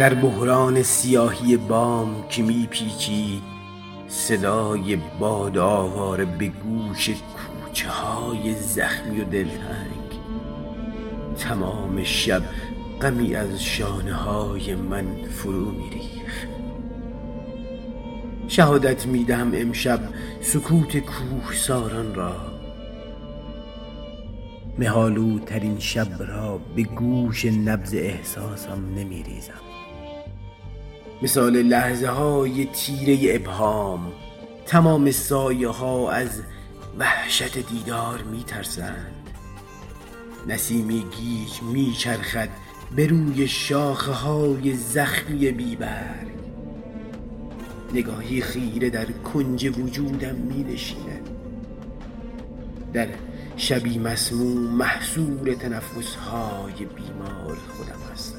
در بحران سیاهی بام که میپیچید صدای باد آواره به گوش کوچه های زخمی و دلتنگ. تمام شب غمی از شانه های من فرو میریخت. شهادت می‌دهم امشب سکوت کوه ساران را. مهالو ترین شب را به گوش نبز احساسم نمیریزم. مثال لحظه های تیره ابهام تمام سایه ها از وحشت دیدار می ترسند. نسیمی گیج می چرخد به روی شاخه های زخمی بیبرگ. نگاهی خیره در کنج وجودم می نشیند. در شبی مسموم محصول تنفس های بیمار خودم هستم.